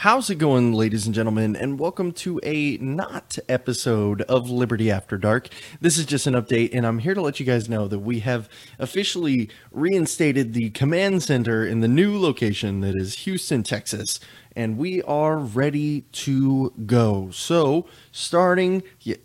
How's it going, ladies and gentlemen? And welcome to a not episode of Liberty After Dark. This is just an update, and I'm here to let you guys know that we have officially reinstated the command center in the new location that is Houston, Texas, and we are ready to go. So, starting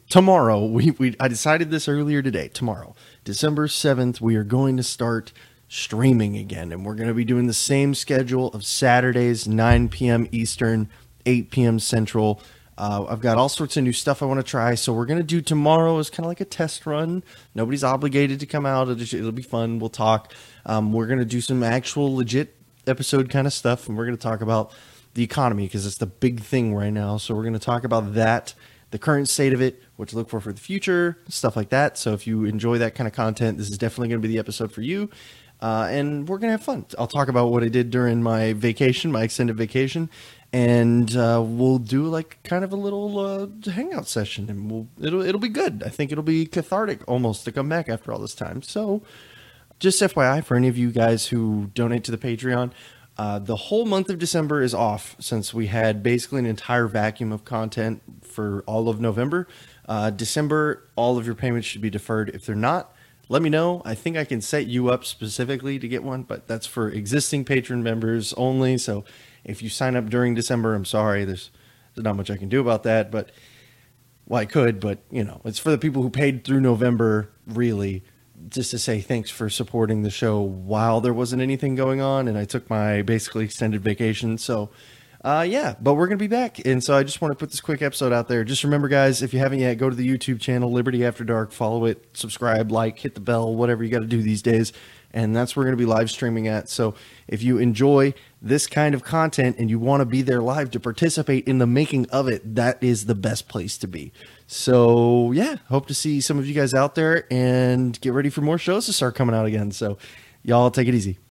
tomorrow, we, we I decided this earlier today. Tomorrow, December 7th, we are going to start streaming again. And we're going to be doing the same schedule of Saturdays, 9 p.m. Eastern, 8 p.m. Central. Uh, I've got all sorts of new stuff I want to try. So we're going to do tomorrow as kind of like a test run. Nobody's obligated to come out. It'll, just, it'll be fun. We'll talk. Um, we're going to do some actual legit episode kind of stuff. And we're going to talk about the economy because it's the big thing right now. So we're going to talk about that the current state of it, what to look for for the future, stuff like that. So if you enjoy that kind of content, this is definitely going to be the episode for you. Uh, and we're gonna have fun. I'll talk about what I did during my vacation, my extended vacation, and uh, we'll do like kind of a little uh, hangout session, and we'll it'll it'll be good. I think it'll be cathartic almost to come back after all this time. So, just FYI for any of you guys who donate to the Patreon, uh, the whole month of December is off since we had basically an entire vacuum of content for all of November. Uh, December, all of your payments should be deferred. If they're not, let me know. I think I can set you up specifically to get one, but that's for existing patron members only. So if you sign up during December, I'm sorry. There's, there's not much I can do about that, but well, I could, but you know, it's for the people who paid through November, really, just to say thanks for supporting the show while there wasn't anything going on. And I took my basically extended vacation. So uh, yeah, but we're going to be back. And so I just want to put this quick episode out there. Just remember, guys, if you haven't yet, go to the YouTube channel, Liberty After Dark, follow it, subscribe, like, hit the bell, whatever you got to do these days. And that's where we're going to be live streaming at. So if you enjoy this kind of content and you want to be there live to participate in the making of it, that is the best place to be. So yeah, hope to see some of you guys out there and get ready for more shows to start coming out again. So y'all take it easy.